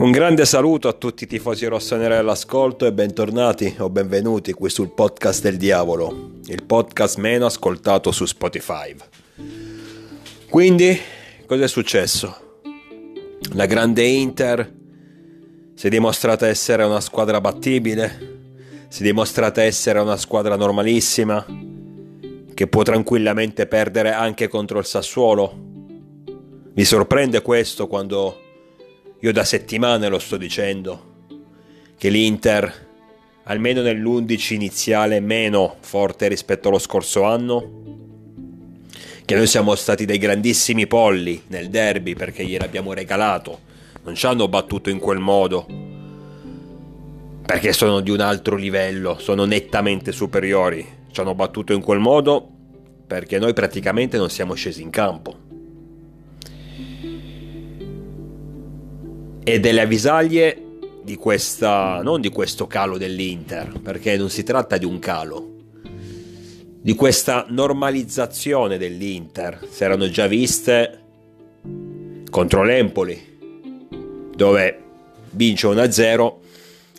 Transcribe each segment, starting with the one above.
Un grande saluto a tutti i tifosi rossoneri all'ascolto e bentornati o benvenuti qui sul podcast del diavolo, il podcast meno ascoltato su Spotify. Quindi, cosa è successo? La grande Inter si è dimostrata essere una squadra battibile, si è dimostrata essere una squadra normalissima, che può tranquillamente perdere anche contro il Sassuolo. Vi sorprende questo quando io da settimane lo sto dicendo, che l'Inter, almeno nell'11 iniziale, meno forte rispetto allo scorso anno, che noi siamo stati dei grandissimi polli nel derby perché gliel'abbiamo regalato, non ci hanno battuto in quel modo, perché sono di un altro livello, sono nettamente superiori, ci hanno battuto in quel modo perché noi praticamente non siamo scesi in campo. E delle avvisaglie di questa, non di questo calo dell'Inter, perché non si tratta di un calo, di questa normalizzazione dell'Inter. Si erano già viste contro l'Empoli, dove vince 1-0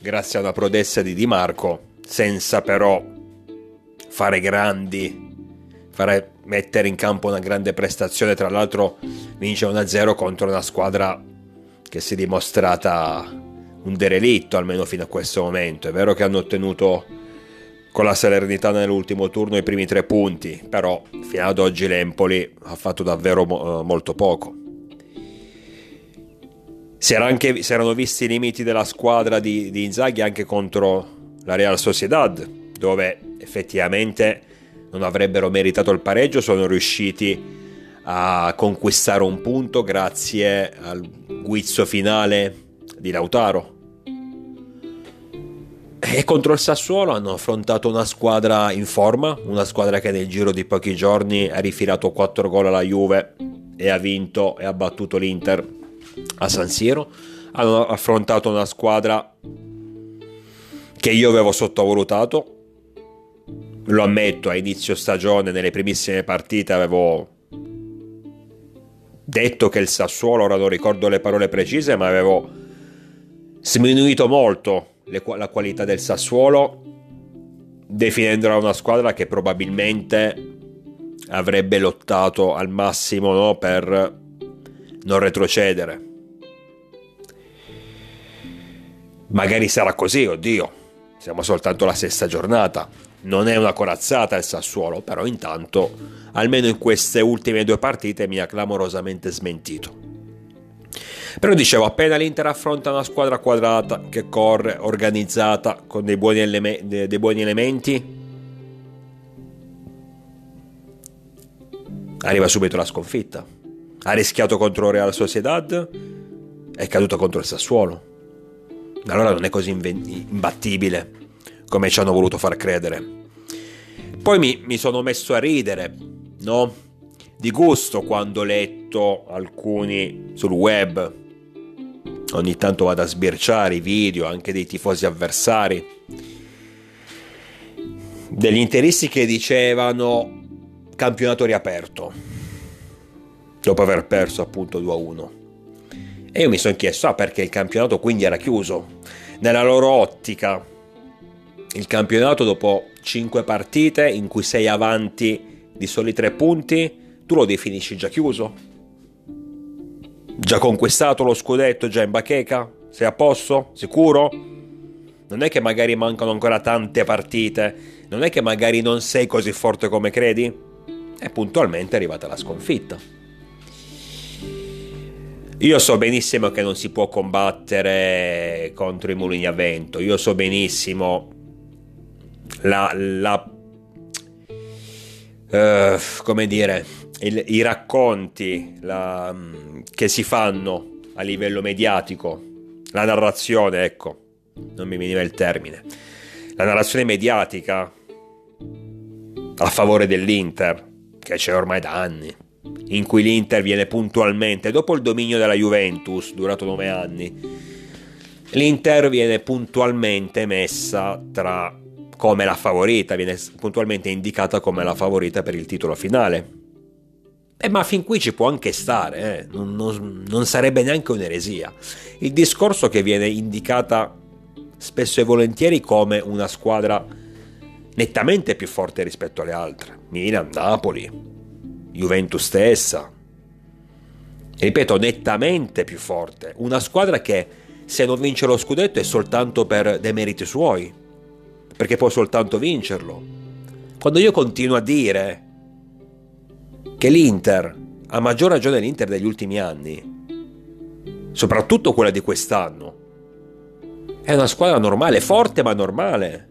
grazie a una prodessa di Di Marco, senza però fare grandi, fare, mettere in campo una grande prestazione. Tra l'altro vince 1-0 contro una squadra che si è dimostrata un derelitto almeno fino a questo momento. È vero che hanno ottenuto con la Salernitana nell'ultimo turno i primi tre punti, però fino ad oggi l'Empoli ha fatto davvero mo- eh, molto poco. Si, era anche, si, erano visti i limiti della squadra di, di Inzaghi anche contro la Real Sociedad, dove effettivamente non avrebbero meritato il pareggio, sono riusciti a conquistare un punto grazie al guizzo finale di Lautaro. E contro il Sassuolo hanno affrontato una squadra in forma, una squadra che nel giro di pochi giorni ha rifilato 4 gol alla Juve e ha vinto e ha battuto l'Inter a San Siro. Hanno affrontato una squadra che io avevo sottovalutato. Lo ammetto, a inizio stagione, nelle primissime partite avevo detto che il Sassuolo, ora non ricordo le parole precise, ma avevo sminuito molto le, la qualità del Sassuolo, definendola una squadra che probabilmente avrebbe lottato al massimo no, per non retrocedere. Magari sarà così, oddio, siamo soltanto alla sesta giornata. Non è una corazzata il Sassuolo, però intanto, almeno in queste ultime due partite, mi ha clamorosamente smentito. Però dicevo, appena l'Inter affronta una squadra quadrata, che corre, organizzata, con dei buoni, eleme- dei buoni elementi, arriva subito la sconfitta. Ha rischiato contro Real Sociedad, è caduto contro il Sassuolo. Allora non è così imbattibile come ci hanno voluto far credere. Poi mi, mi sono messo a ridere, no? Di gusto quando ho letto alcuni sul web. Ogni tanto vado a sbirciare i video anche dei tifosi avversari. Degli interisti che dicevano campionato riaperto. Dopo aver perso appunto 2-1. E io mi sono chiesto, ah perché il campionato quindi era chiuso? Nella loro ottica il campionato dopo 5 partite in cui sei avanti di soli 3 punti, tu lo definisci già chiuso? Già conquistato lo scudetto, già in bacheca? Sei a posto? Sicuro? Non è che magari mancano ancora tante partite, non è che magari non sei così forte come credi? E puntualmente è arrivata la sconfitta. Io so benissimo che non si può combattere contro i mulini a vento, io so benissimo la, la uh, come dire, il, i racconti la, che si fanno a livello mediatico, la narrazione, ecco, non mi veniva il termine, la narrazione mediatica a favore dell'Inter, che c'è ormai da anni, in cui l'Inter viene puntualmente, dopo il dominio della Juventus, durato nove anni, l'Inter viene puntualmente messa tra come la favorita, viene puntualmente indicata come la favorita per il titolo finale. Eh, ma fin qui ci può anche stare, eh? non, non, non sarebbe neanche un'eresia. Il discorso che viene indicata spesso e volentieri come una squadra nettamente più forte rispetto alle altre. Milan, Napoli, Juventus stessa. Ripeto, nettamente più forte. Una squadra che se non vince lo scudetto è soltanto per demeriti suoi, perché può soltanto vincerlo. Quando io continuo a dire che l'Inter, a maggior ragione l'Inter degli ultimi anni, soprattutto quella di quest'anno, è una squadra normale, forte ma normale.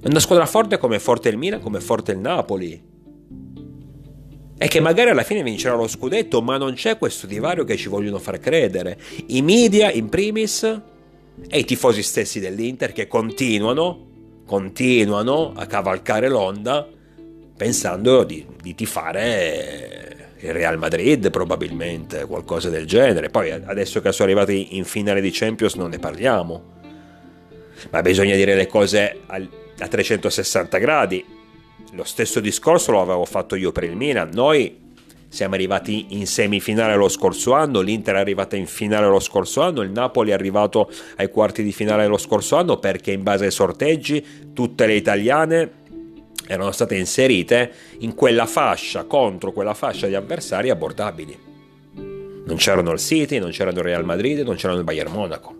È una squadra forte come è forte il Milan, come è forte il Napoli. E che magari alla fine vincerà lo scudetto, ma non c'è questo divario che ci vogliono far credere. I media in primis e i tifosi stessi dell'Inter che continuano, continuano a cavalcare l'onda pensando di, di tifare il Real Madrid probabilmente, qualcosa del genere. Poi adesso che sono arrivati in finale di Champions non ne parliamo. Ma bisogna dire le cose a 360 gradi. Lo stesso discorso lo avevo fatto io per il Milan. Noi siamo arrivati in semifinale lo scorso anno, l'Inter è arrivata in finale lo scorso anno, il Napoli è arrivato ai quarti di finale lo scorso anno perché in base ai sorteggi tutte le italiane erano state inserite in quella fascia contro quella fascia di avversari abbordabili. Non c'erano il City, non c'erano il Real Madrid, non c'erano il Bayern Monaco.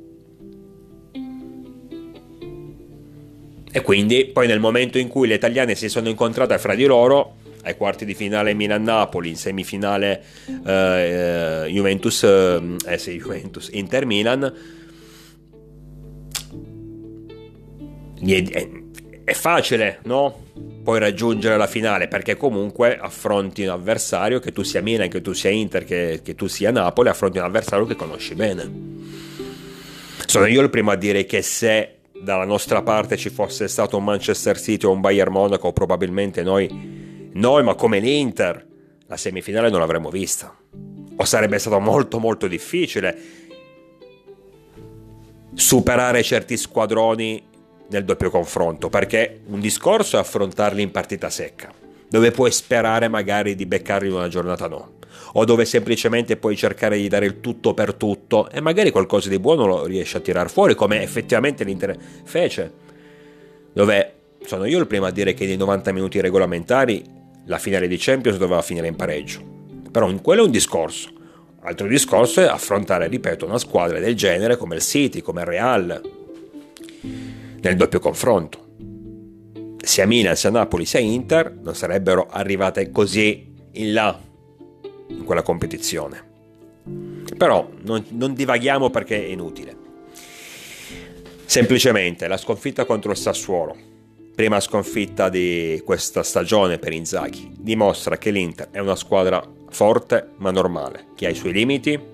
E quindi poi nel momento in cui le italiane si sono incontrate fra di loro, ai quarti di finale Milan-Napoli, in semifinale eh, eh Juventus, eh, eh sì, Juventus Inter-Milan, è facile, no? Poi raggiungere la finale perché comunque affronti un avversario che tu sia Milan, che tu sia Inter, che, che tu sia Napoli, affronti un avversario che conosci bene. Sono io il primo a dire che se dalla nostra parte ci fosse stato un Manchester City o un Bayern Monaco, probabilmente noi, noi ma come l'Inter, la semifinale non l'avremmo vista. O sarebbe stato molto molto difficile superare certi squadroni nel doppio confronto, perché un discorso è affrontarli in partita secca, dove puoi sperare magari di beccarli in una giornata no, o dove semplicemente puoi cercare di dare il tutto per tutto e magari qualcosa di buono lo riesci a tirar fuori, come effettivamente l'Inter fece, dove sono io il primo a dire che nei 90 minuti regolamentari la finale di Champions doveva finire in pareggio, però quello è un discorso. Altro discorso è affrontare, ripeto, una squadra del genere come il City, come il Real, nel doppio confronto. Sia Milan, sia Napoli, sia Inter non sarebbero arrivate così in là in quella competizione. Però non, non divaghiamo perché è inutile. Semplicemente la sconfitta contro il Sassuolo, prima sconfitta di questa stagione per Inzaghi, dimostra che l'Inter è una squadra forte ma normale, che ha i suoi limiti,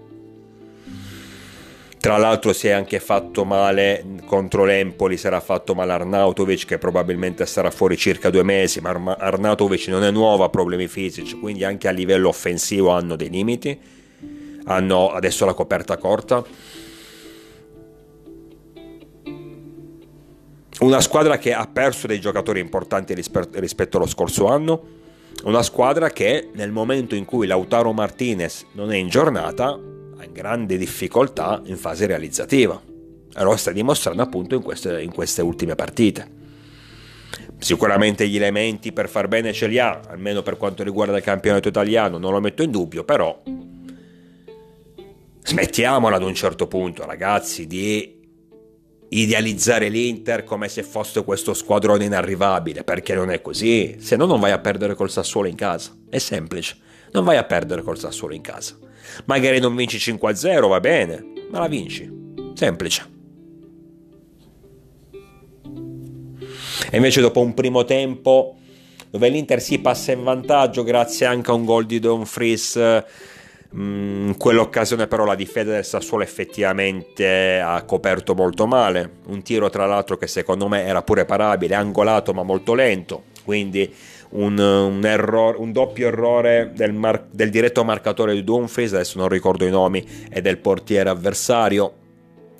tra l'altro si è anche fatto male contro l'Empoli, era fatto male Arnautovic che probabilmente sarà fuori circa due mesi, ma Arnautovic non è nuovo, ha problemi fisici, quindi anche a livello offensivo hanno dei limiti, hanno adesso la coperta corta. Una squadra che ha perso dei giocatori importanti rispetto allo scorso anno, una squadra che nel momento in cui Lautaro Martinez non è in giornata in grande difficoltà in fase realizzativa. Lo sta dimostrando appunto in queste, in queste ultime partite. Sicuramente gli elementi per far bene ce li ha, almeno per quanto riguarda il campionato italiano, non lo metto in dubbio, però smettiamola ad un certo punto, ragazzi, di idealizzare l'Inter come se fosse questo squadrone inarrivabile, perché non è così, se no non vai a perdere col Sassuolo in casa, è semplice, non vai a perdere col Sassuolo in casa. Magari non vinci 5-0, va bene, ma la vinci. Semplice. E invece dopo un primo tempo dove l'Inter si passa in vantaggio grazie anche a un gol di Don Fries in quell'occasione però la difesa del Sassuolo effettivamente ha coperto molto male un tiro tra l'altro che secondo me era pure parabile angolato ma molto lento quindi un, un, errore, un doppio errore del, mar- del, diretto marcatore di Dumfries, adesso non ricordo i nomi, e del portiere avversario,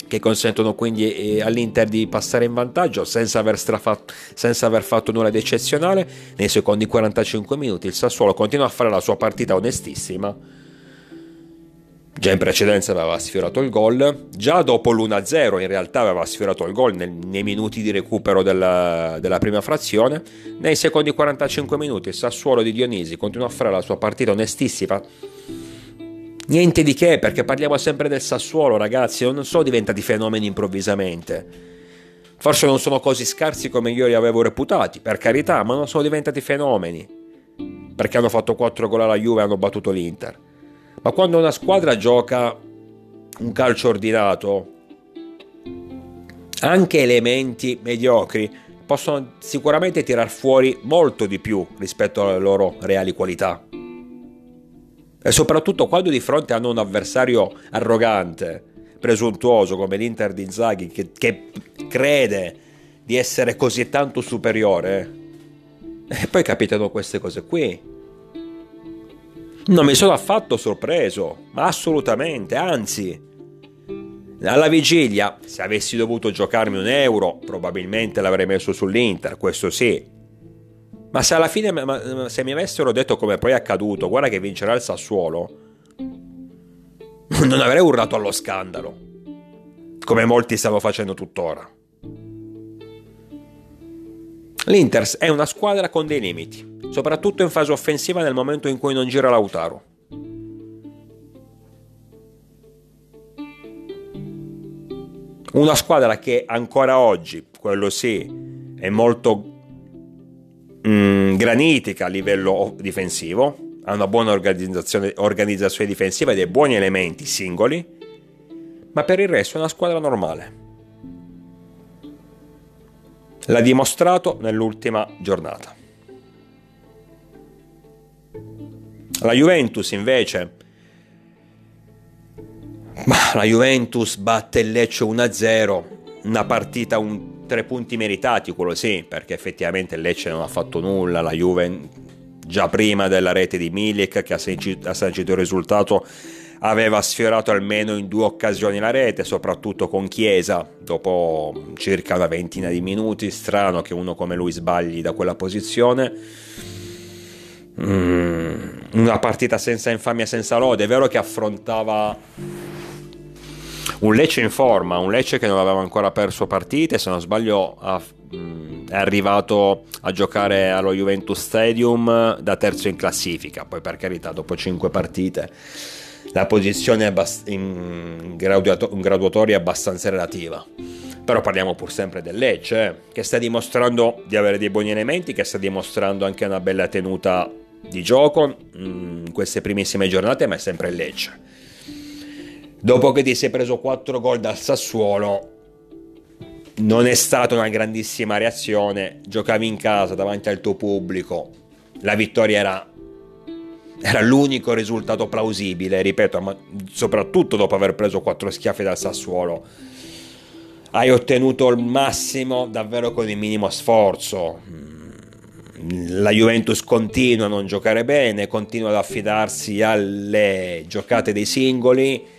che consentono quindi eh, all'Inter di passare in vantaggio senza aver, strafatto, senza aver, fatto nulla di eccezionale. Nei secondi 45 minuti il Sassuolo continua a fare la sua partita onestissima. Già in precedenza aveva sfiorato il gol, già dopo l'1-0 in realtà aveva sfiorato il gol nei, minuti di recupero della, della, prima frazione. Nei secondi 45 minuti il Sassuolo di Dionisi continua a fare la sua partita onestissima Niente di che, perché parliamo sempre del Sassuolo, ragazzi, non sono diventati fenomeni improvvisamente. Forse non sono così scarsi come io li avevo reputati, per carità, ma non sono diventati fenomeni. Perché hanno fatto 4 gol alla Juve e hanno battuto l'Inter. Ma quando una squadra gioca un calcio ordinato, anche elementi mediocri possono sicuramente tirar fuori molto di più rispetto alle loro reali qualità. E soprattutto quando di fronte hanno un avversario arrogante, presuntuoso come l'Inter di Inzaghi, che, che crede di essere così tanto superiore, e poi capitano queste cose qui. Non mi sono affatto sorpreso, ma assolutamente, anzi. Alla vigilia, se avessi dovuto giocarmi un euro, probabilmente l'avrei messo sull'Inter, questo sì. Ma se alla fine se mi avessero detto come poi è accaduto, guarda che vincerà il Sassuolo, non avrei urlato allo scandalo, come molti stanno facendo tuttora. L'Inter è una squadra con dei limiti, soprattutto in fase offensiva nel momento in cui non gira Lautaro. Una squadra che ancora oggi, quello sì, è molto mm, granitica a livello difensivo, ha una buona organizzazione, organizzazione difensiva e dei buoni elementi singoli, ma per il resto è una squadra normale. L'ha dimostrato nell'ultima giornata. La Juventus invece ma la Juventus batte il Lecce 1-0, una partita un tre punti meritati, quello sì, perché effettivamente il Lecce non ha fatto nulla, la Juve già prima della rete di Milik che ha sancito il risultato aveva sfiorato almeno in due occasioni la rete, soprattutto con Chiesa, dopo circa una ventina di minuti, strano che uno come lui sbagli da quella posizione. Mm, una partita senza infamia, senza lode, è vero che affrontava un Lecce in forma, un Lecce che non aveva ancora perso partite, se non sbaglio è arrivato a giocare allo Juventus Stadium da terzo in classifica, poi per carità dopo 5 partite la posizione in, graduato- in graduatoria è abbastanza relativa. Però parliamo pur sempre del Lecce, eh, che sta dimostrando di avere dei buoni elementi, che sta dimostrando anche una bella tenuta di gioco in queste primissime giornate, ma è sempre il Lecce. Dopo che ti sei preso 4 gol dal Sassuolo, non è stata una grandissima reazione, giocavi in casa davanti al tuo pubblico, la vittoria era, era l'unico risultato plausibile, ripeto, ma soprattutto dopo aver preso 4 schiaffi dal Sassuolo. Hai ottenuto il massimo davvero con il minimo sforzo. La Juventus continua a non giocare bene, continua ad affidarsi alle giocate dei singoli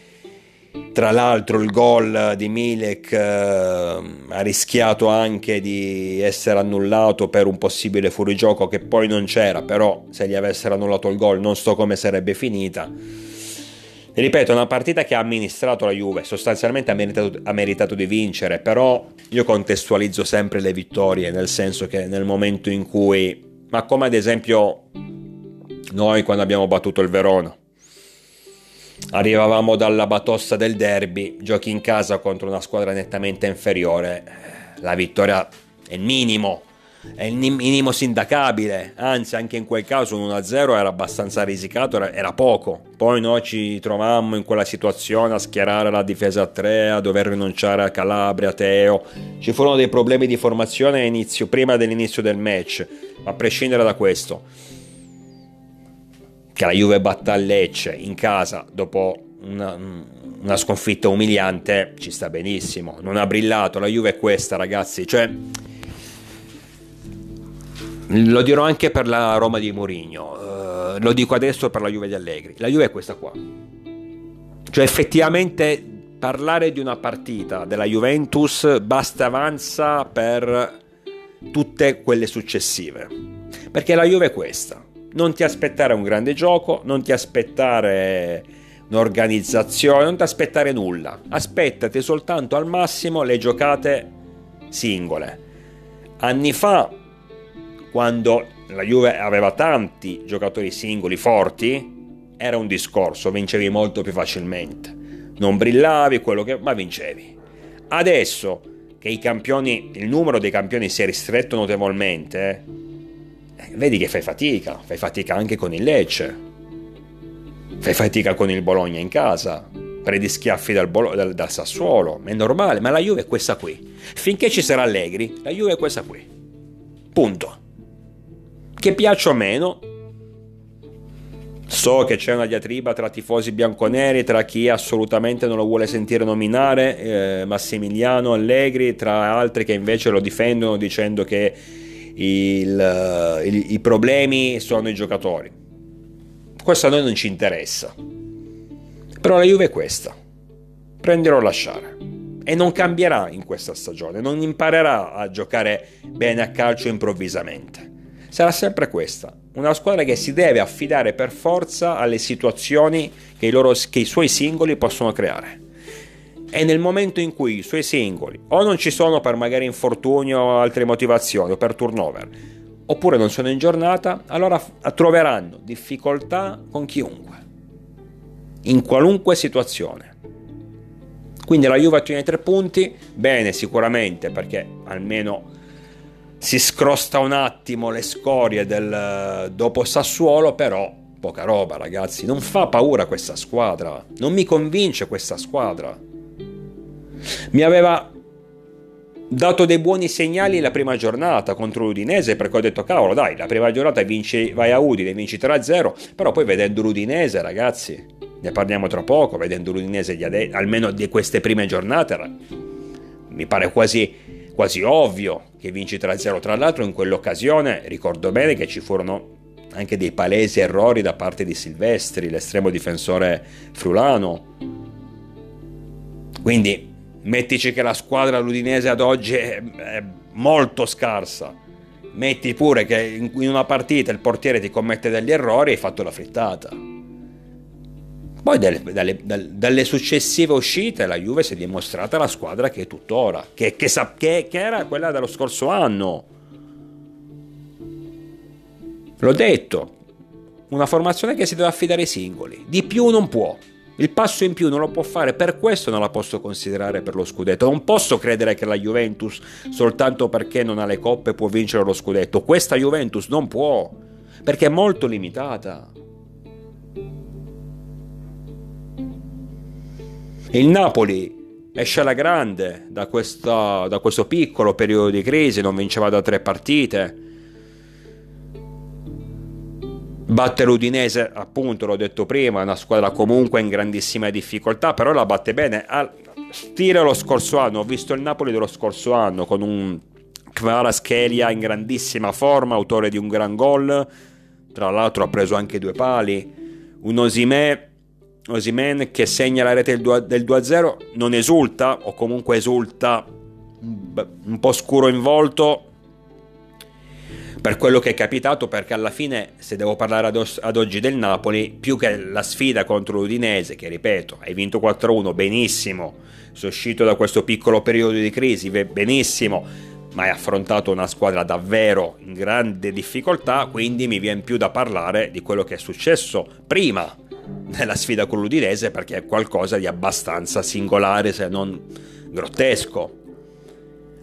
tra l'altro il gol di Milek eh, ha rischiato anche di essere annullato per un possibile fuorigioco che poi non c'era, però se gli avessero annullato il gol non so come sarebbe finita. Ripeto, è una partita che ha amministrato la Juve, sostanzialmente ha meritato, ha meritato di vincere, però io contestualizzo sempre le vittorie, nel senso che nel momento in cui, ma come ad esempio noi quando abbiamo battuto il Verona, Arrivavamo dalla batossa del derby, giochi in casa contro una squadra nettamente inferiore. La vittoria è il minimo, è il minimo sindacabile, anzi anche in quel caso un 1-0 era abbastanza risicato, era, era, poco. Poi noi ci trovammo in quella situazione a schierare la difesa a 3, a dover rinunciare a Calabria, a Teo. Ci furono dei problemi di formazione inizio, prima dell'inizio del match, a prescindere da questo che la Juve batta a Lecce in casa dopo una, una, sconfitta umiliante ci sta benissimo. Non ha brillato, la Juve è questa, ragazzi. Cioè, lo dirò anche per la Roma di Mourinho, uh, lo dico adesso per la Juve di Allegri. La Juve è questa qua. Cioè, effettivamente parlare di una partita della Juventus basta avanza per tutte quelle successive. Perché la Juve è questa. Non ti aspettare un grande gioco, non ti aspettare un'organizzazione, non ti aspettare nulla. Aspettati soltanto al massimo le giocate singole. Anni fa, quando la Juve aveva tanti giocatori singoli forti, era un discorso, vincevi molto più facilmente. Non brillavi, che... ma vincevi. Adesso che campioni, il numero dei campioni si è ristretto notevolmente, eh, vedi che fai fatica, fai fatica anche con il Lecce, fai fatica con il Bologna in casa, prendi schiaffi dal, Bolo- dal, dal Sassuolo, è normale, ma la Juve è questa qui. Finché ci sarà Allegri, la Juve è questa qui. Punto. Che piaccia o meno, So che c'è una diatriba tra tifosi bianconeri, tra chi assolutamente non lo vuole sentire nominare, eh, Massimiliano Allegri, tra altri che invece lo difendono dicendo che il, il, i problemi sono i giocatori. Questo a noi non ci interessa. Però la Juve è questa. Prendere o lasciare. E non cambierà in questa stagione, non imparerà a giocare bene a calcio improvvisamente. Sarà sempre questa, una squadra che si deve affidare per forza alle situazioni che i, loro, che i suoi singoli possono creare. E nel momento in cui i suoi singoli o non ci sono per magari infortunio o altre motivazioni o per turnover, oppure non sono in giornata, allora troveranno difficoltà con chiunque, in qualunque situazione. Quindi la Juve ottiene tre punti, bene sicuramente perché almeno si scrosta un attimo le scorie del dopo Sassuolo, però poca roba ragazzi, non fa paura questa squadra, non mi convince questa squadra. Mi aveva dato dei buoni segnali la prima giornata contro l'Udinese perché ho detto cavolo dai la prima giornata vinci, vai a Udine vinci 3-0 però poi vedendo l'Udinese ragazzi ne parliamo tra poco vedendo l'Udinese di ade- almeno di queste prime giornate mi pare quasi quasi ovvio che vinci 3-0. Tra l'altro in quell'occasione ricordo bene che ci furono anche dei palesi errori da parte di Silvestri, l'estremo difensore frulano. Quindi mettici che la squadra ludinese ad oggi è, è molto scarsa. Metti pure che in una partita il portiere ti commette degli errori e hai fatto la frittata. Poi dalle, dalle, dalle, successive uscite la Juve si è dimostrata la squadra che è tuttora, che, che, che, che era quella dello scorso anno. L'ho detto, una formazione che si deve affidare ai singoli, di più non può. Il passo in più non lo può fare, per questo non la posso considerare per lo scudetto. Non posso credere che la Juventus, soltanto perché non ha le coppe, può vincere lo scudetto. Questa Juventus non può, perché è molto limitata. Il Napoli esce alla grande da, questa, da questo piccolo periodo di crisi, non vinceva da tre partite. Batte l'Udinese, appunto, l'ho detto prima, è una squadra comunque in grandissima difficoltà, però la batte bene. Stile lo scorso anno, ho visto il Napoli dello scorso anno con un Kvaratskhelia in grandissima forma, autore di un gran gol, tra l'altro ha preso anche due pali, un Osimè Osimen che segna la rete del 2-0 non esulta o comunque esulta un po' scuro in volto per quello che è capitato perché alla fine se devo parlare ad, os- ad, oggi del Napoli più che la sfida contro l'Udinese che ripeto hai vinto 4-1 benissimo sei uscito da questo piccolo periodo di crisi benissimo ma hai affrontato una squadra davvero in grande difficoltà quindi mi viene più da parlare di quello che è successo prima nella sfida con l'Udinese perché è qualcosa di abbastanza singolare se non grottesco.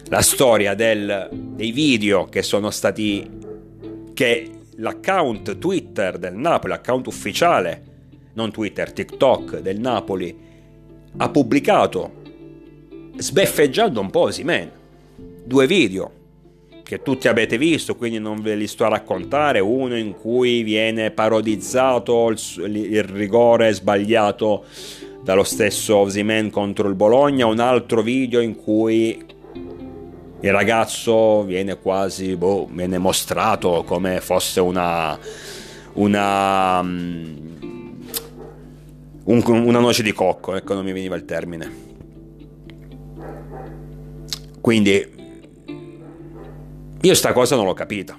La storia del, dei video che sono stati che l'account Twitter del Napoli, l'account ufficiale, non Twitter, TikTok del Napoli ha pubblicato sbeffeggiando un po' Simen. Due video che tutti avete visto, quindi non ve li sto a raccontare, uno in cui viene parodizzato il, il rigore sbagliato dallo stesso Osimen contro il Bologna, un altro video in cui il ragazzo viene quasi boh, viene mostrato come fosse una una um, un, una noce di cocco, ecco non mi veniva il termine Quindi io sta cosa non l'ho capita.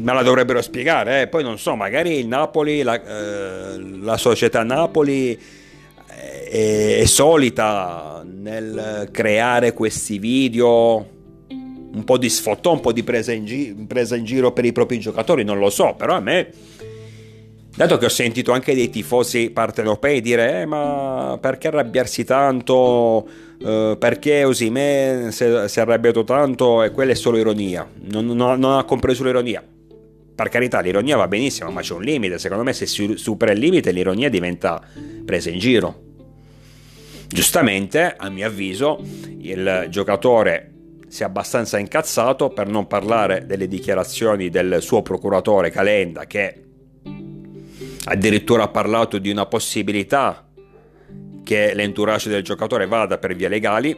Me la dovrebbero spiegare, eh? poi non so, magari il Napoli, la, eh, la società Napoli eh, è, è solita nel creare questi video un po' di sfottò, un po' di presa in, gi- presa in, giro per i propri giocatori, non lo so, però a me, dato che ho sentito anche dei tifosi partenopei dire eh, ma perché arrabbiarsi tanto, eh, perché Osime si, si, è arrabbiato tanto e quella è solo ironia, non, non, non ha compreso l'ironia. Per carità, l'ironia va benissimo, ma c'è un limite. Secondo me, se si supera il limite, l'ironia diventa presa in giro. Giustamente, a mio avviso, il giocatore si è abbastanza incazzato per non parlare delle dichiarazioni del suo procuratore Calenda che addirittura ha parlato di una possibilità che l'entourage del giocatore vada per vie legali.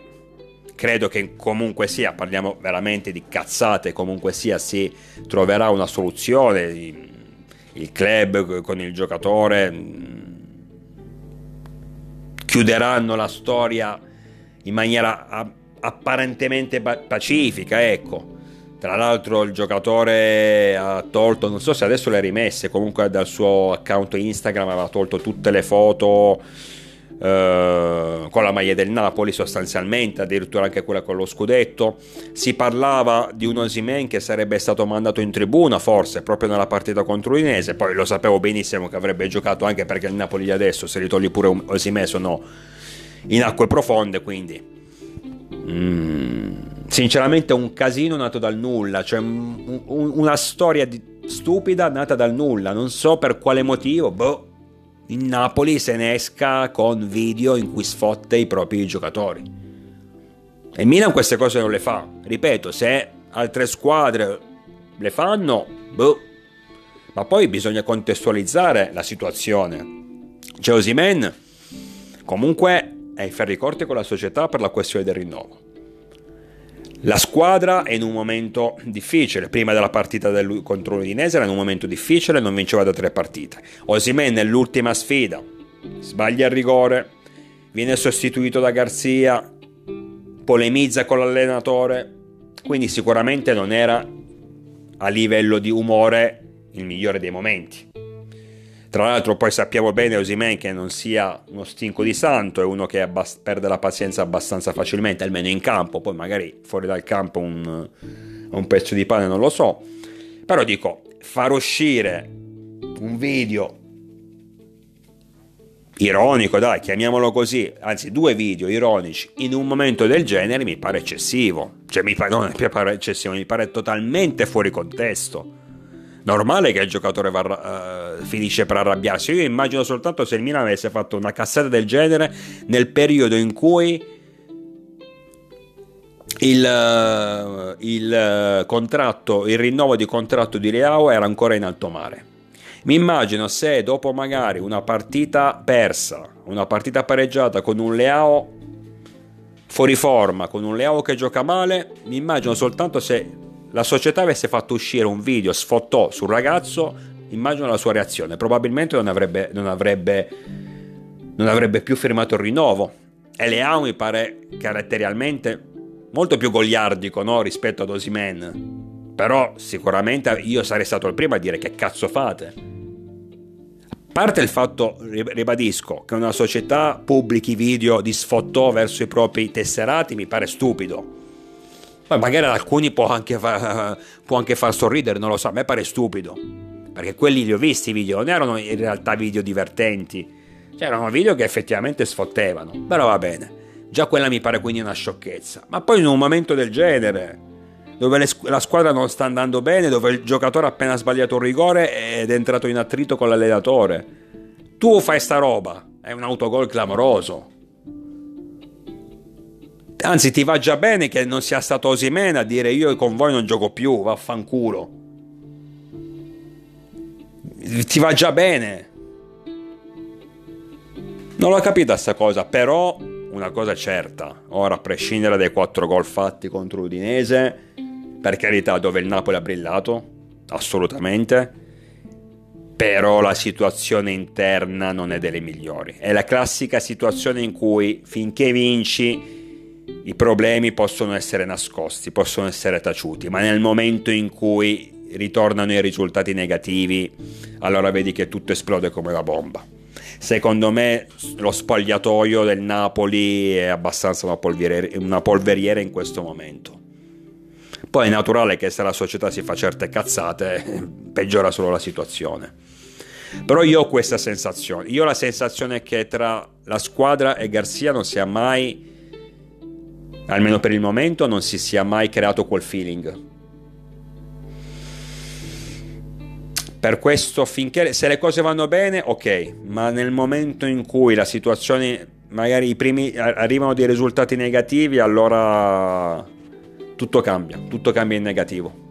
Credo che comunque sia, parliamo veramente di cazzate, comunque sia si troverà una soluzione. Il club con il giocatore mm, chiuderanno la storia in maniera apparentemente pacifica, ecco. Tra l'altro il giocatore ha tolto, non so se adesso le ha rimesse, comunque dal suo account Instagram aveva tolto tutte le foto eh, con la maglia del Napoli sostanzialmente, addirittura anche quella con lo scudetto. Si parlava di un Osimen che sarebbe stato mandato in tribuna forse proprio nella partita contro l'Inese, poi lo sapevo benissimo che avrebbe giocato anche perché il Napoli adesso se li togli pure Osimen sono in acque profonde, quindi Mm, sinceramente un casino nato dal nulla, cioè un, un, una storia di, stupida nata dal nulla, non so per quale motivo, boh, in Napoli se ne esca con video in cui sfotte i propri giocatori. E Milan queste cose non le fa, ripeto, se altre squadre le fanno, boh, ma poi bisogna contestualizzare la situazione. C'è Osimen, comunque ai ferri corti con la società per la questione del rinnovo. La squadra è in un momento difficile, prima della partita del, contro l'Udinese era in un momento difficile, non vinceva da tre partite. Osimè nell'ultima sfida sbaglia il rigore, viene sostituito da Garzia, polemizza con l'allenatore, quindi sicuramente non era a livello di umore il migliore dei momenti. Tra l'altro poi sappiamo bene Osimen che non sia uno stinco di santo, è uno che abbast- perde la pazienza abbastanza facilmente, almeno in campo, poi magari fuori dal campo un, un pezzo di pane non lo so. Però dico, far uscire un video ironico, dai, chiamiamolo così, anzi due video ironici in un momento del genere mi pare eccessivo. Cioè mi pare, non mi pare eccessivo, mi pare totalmente fuori contesto normale che il giocatore va, uh, finisce per arrabbiarsi. Io immagino soltanto se il Milan avesse fatto una cassetta del genere nel periodo in cui il, uh, il uh, contratto, il rinnovo di contratto di Leao era ancora in alto mare. Mi immagino se dopo magari una partita persa, una partita pareggiata con un Leao fuori forma, con un Leao che gioca male, mi immagino soltanto se la società avesse fatto uscire un video sfottò sul ragazzo, immagino la sua reazione. Probabilmente non avrebbe, non avrebbe, non avrebbe più firmato il rinnovo. E Leao mi pare caratterialmente molto più goliardico no? rispetto ad Osimen. Però sicuramente io sarei stato il primo a dire che cazzo fate. A parte il fatto, ribadisco, che una società pubblichi video di sfottò verso i propri tesserati mi pare stupido poi magari ad alcuni può anche, far, può anche far sorridere, non lo so, a me pare stupido. Perché quelli li ho visti i video, non erano in realtà video divertenti. Cioè erano video che effettivamente sfottevano. Però va bene. Già quella mi pare quindi una sciocchezza. Ma poi in un momento del genere, dove le, la squadra non sta andando bene, dove il giocatore ha appena sbagliato un rigore ed è entrato in attrito con l'allenatore, tu fai sta roba. È un autogol clamoroso. Anzi, ti va già bene che non sia stato Osimena a dire io con voi non gioco più, vaffanculo. Ti va già bene. Non l'ho capita sta cosa, però una cosa certa, ora a prescindere dai quattro gol fatti contro l'Udinese, per carità dove il Napoli ha brillato, assolutamente, però la situazione interna non è delle migliori. È la classica situazione in cui finché vinci i problemi possono essere nascosti, possono essere taciuti, ma nel momento in cui ritornano i risultati negativi, allora vedi che tutto esplode come una bomba. Secondo me lo spogliatoio del Napoli è abbastanza una polveriera, una polveriera in questo momento. Poi è naturale che se la società si fa certe cazzate, peggiora solo la situazione. Però io ho questa sensazione. Io ho la sensazione che tra la squadra e Garzia non sia mai, almeno per il momento, non si sia mai creato quel feeling. Per questo, finché se le cose vanno bene, ok, ma nel momento in cui la situazione, magari i primi arrivano dei risultati negativi, allora tutto cambia, tutto cambia in negativo.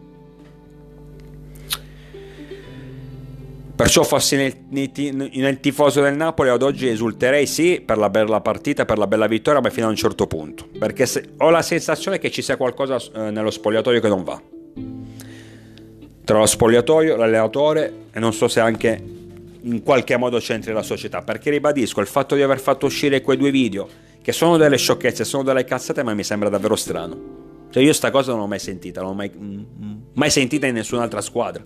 Perciò fossi nel, nel, tifoso del Napoli ad oggi esulterei sì per la bella partita, per la bella vittoria, ma fino a un certo punto. Perché se, ho la sensazione che ci sia qualcosa eh, nello spogliatoio che non va. Tra lo spogliatoio, l'allenatore e non so se anche in qualche modo c'entri la società. Perché ribadisco, il fatto di aver fatto uscire quei due video, che sono delle sciocchezze, sono delle cazzate, ma mi sembra davvero strano. Cioè io sta cosa non l'ho mai sentita, non l'ho mai, mm, mai sentita in nessun'altra squadra.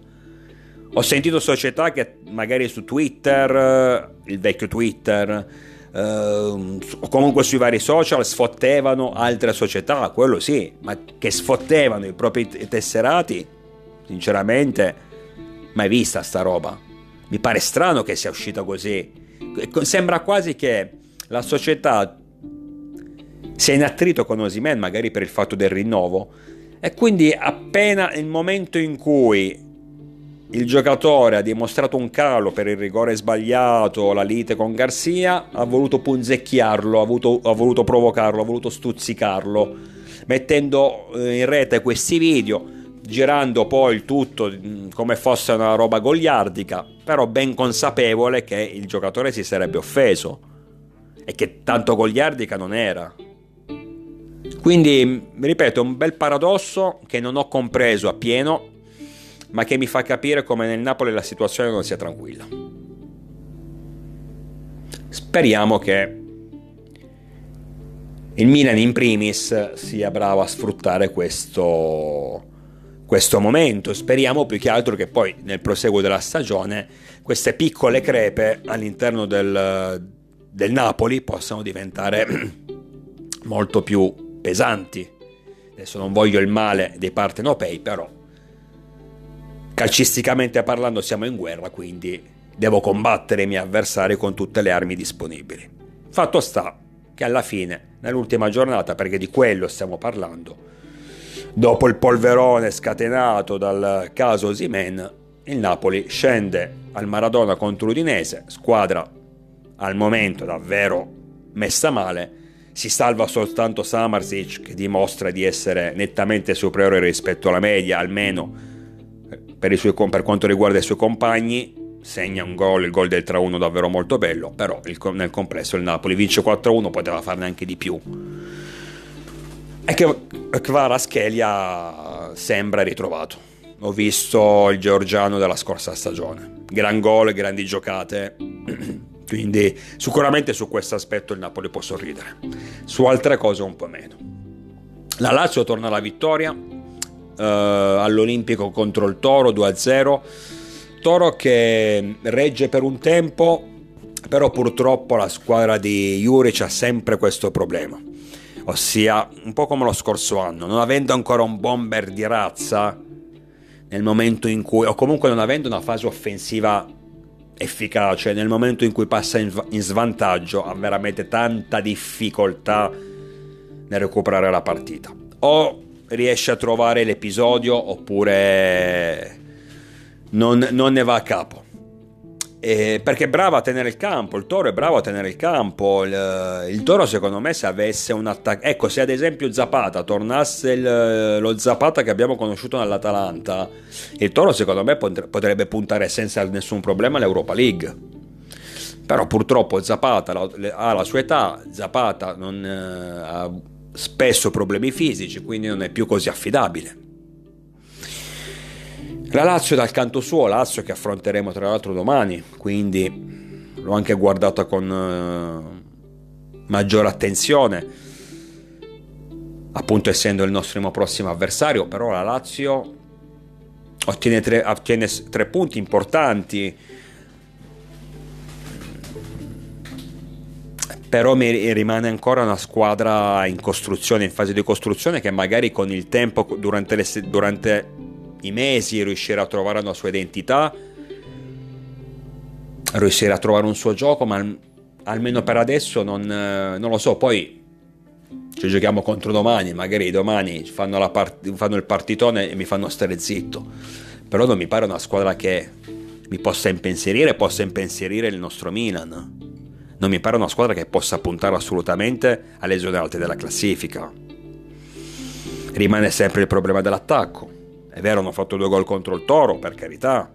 Ho sentito società che magari su Twitter, il vecchio Twitter, eh, o comunque sui vari social sfottevano altre società, quello sì, ma che sfottevano i propri tesserati, sinceramente, mai vista sta roba. Mi pare strano che sia uscita così. Sembra quasi che la società sia in attrito con Osimen, magari per il fatto del rinnovo, e quindi appena il momento in cui il giocatore ha dimostrato un calo per il rigore sbagliato, la lite con Garcia, ha voluto punzecchiarlo, ha voluto, ha voluto provocarlo, ha voluto stuzzicarlo, mettendo eh, in rete questi video, girando poi il tutto come fosse una roba goliardica, però ben consapevole che il giocatore si sarebbe offeso e che tanto goliardica non era. Quindi, ripeto, un bel paradosso che non ho compreso appieno ma che mi fa capire come nel Napoli la situazione non sia tranquilla. Speriamo che il Milan in primis sia bravo a sfruttare questo, questo momento. Speriamo più che altro che poi nel proseguo della stagione queste piccole crepe all'interno del, del Napoli possano diventare molto più pesanti. Adesso non voglio il male dei partenopei, però Calcisticamente parlando siamo in guerra, quindi devo combattere i miei avversari con tutte le armi disponibili. Fatto sta che alla fine, nell'ultima giornata, perché di quello stiamo parlando, dopo il polverone scatenato dal caso Simen, il Napoli scende al Maradona contro l'Udinese, squadra al momento davvero messa male, si salva soltanto Samarsic che dimostra di essere nettamente superiore rispetto alla media, almeno per, suoi, per, quanto riguarda i suoi compagni, segna un gol, il gol del 3-1 davvero molto bello, però il, nel complesso il Napoli vince 4-1, poteva farne anche di più. E che Schelia sembra ritrovato. Ho visto il georgiano della scorsa stagione. Gran gol, grandi giocate. Quindi sicuramente su questo aspetto il Napoli può sorridere. Su altre cose un po' meno. La Lazio torna alla vittoria eh, all'Olimpico contro il Toro 2-0. Toro che regge per un tempo, però purtroppo la squadra di Juric ha sempre questo problema. Ossia, un po' come lo scorso anno, non avendo ancora un bomber di razza, nel momento in cui, o comunque non avendo una fase offensiva efficace, nel momento in cui passa in, in svantaggio, ha veramente tanta difficoltà nel recuperare la partita. O riesce a trovare l'episodio oppure non, non ne va a capo. Eh, perché è bravo a tenere il campo, il toro è bravo a tenere il campo. Il, il toro, secondo me, se avesse un attacco, ecco, se ad esempio Zapata tornasse il, lo Zapata che abbiamo conosciuto nell'Atalanta, il toro, secondo me, potrebbe puntare senza nessun problema all'Europa League. Però purtroppo Zapata ha la sua età, Zapata non eh, ha spesso problemi fisici, quindi non è più così affidabile. La Lazio dal canto suo, Lazio che affronteremo tra l'altro domani, quindi l'ho anche guardata con uh, maggiore attenzione. appunto essendo il nostro prossimo avversario, però la Lazio ottiene tre, ottiene tre punti importanti. Però mi rimane ancora una squadra in costruzione, in fase di costruzione, che magari con il tempo, durante, le, durante i mesi, riuscirà a trovare una sua identità, riuscirà a trovare un suo gioco, ma almeno per adesso non, non lo so. Poi ci giochiamo contro domani, magari domani fanno, part- fanno, il partitone e mi fanno stare zitto. Però non mi pare una squadra che mi possa impensierire, possa impensierire il nostro Milan. Non mi pare una squadra che possa puntare assolutamente alle zone alte della classifica. Rimane sempre il problema dell'attacco. È vero, hanno fatto due gol contro il Toro, per carità.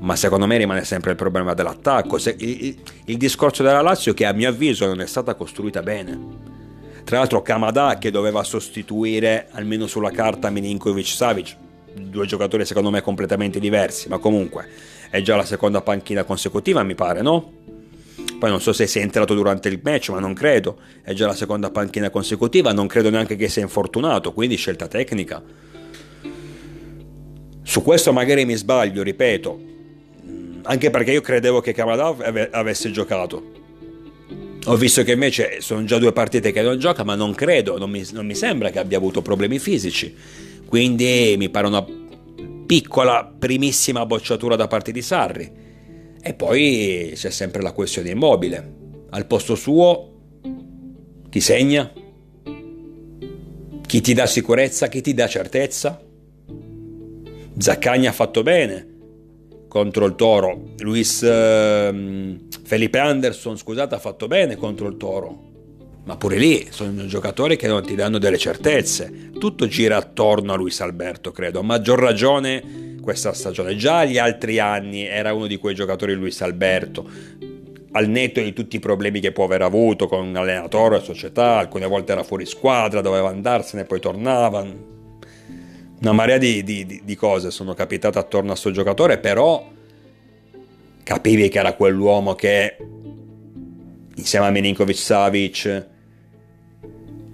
Ma secondo me rimane sempre il problema dell'attacco. Il, il, il discorso della Lazio che a mio avviso non è stata costruita bene tra l'altro Kamada che doveva sostituire almeno sulla carta Milinkovic Savic, due giocatori secondo me completamente diversi, ma comunque è già la seconda panchina consecutiva mi pare, no? Poi non so se si è entrato durante il match, ma non credo. È già la seconda panchina consecutiva, non credo neanche che sia infortunato, quindi scelta tecnica. Su questo magari mi sbaglio, ripeto, anche perché io credevo che Kamada avesse giocato ho visto che invece sono già due partite che non gioca, ma non credo, non mi, non mi sembra che abbia avuto problemi fisici. Quindi mi pare una piccola, primissima bocciatura da parte di Sarri. E poi c'è sempre la questione immobile. Al posto suo, chi segna? Chi ti dà sicurezza? Chi ti dà certezza? Zaccagni ha fatto bene contro il Toro. Luis eh, Felipe Anderson, scusate, ha fatto bene contro il Toro. Ma pure lì sono giocatori che non ti danno delle certezze. Tutto gira attorno a Luis Alberto, credo. A maggior ragione questa stagione. Già gli altri anni era uno di quei giocatori Luis Alberto. Al netto di tutti i problemi che può aver avuto con allenatore, società, alcune volte era fuori squadra, doveva andarsene, poi tornava una marea di, di, di cose sono capitate attorno a questo giocatore, però capivi che era quell'uomo che insieme a Milinkovic Savic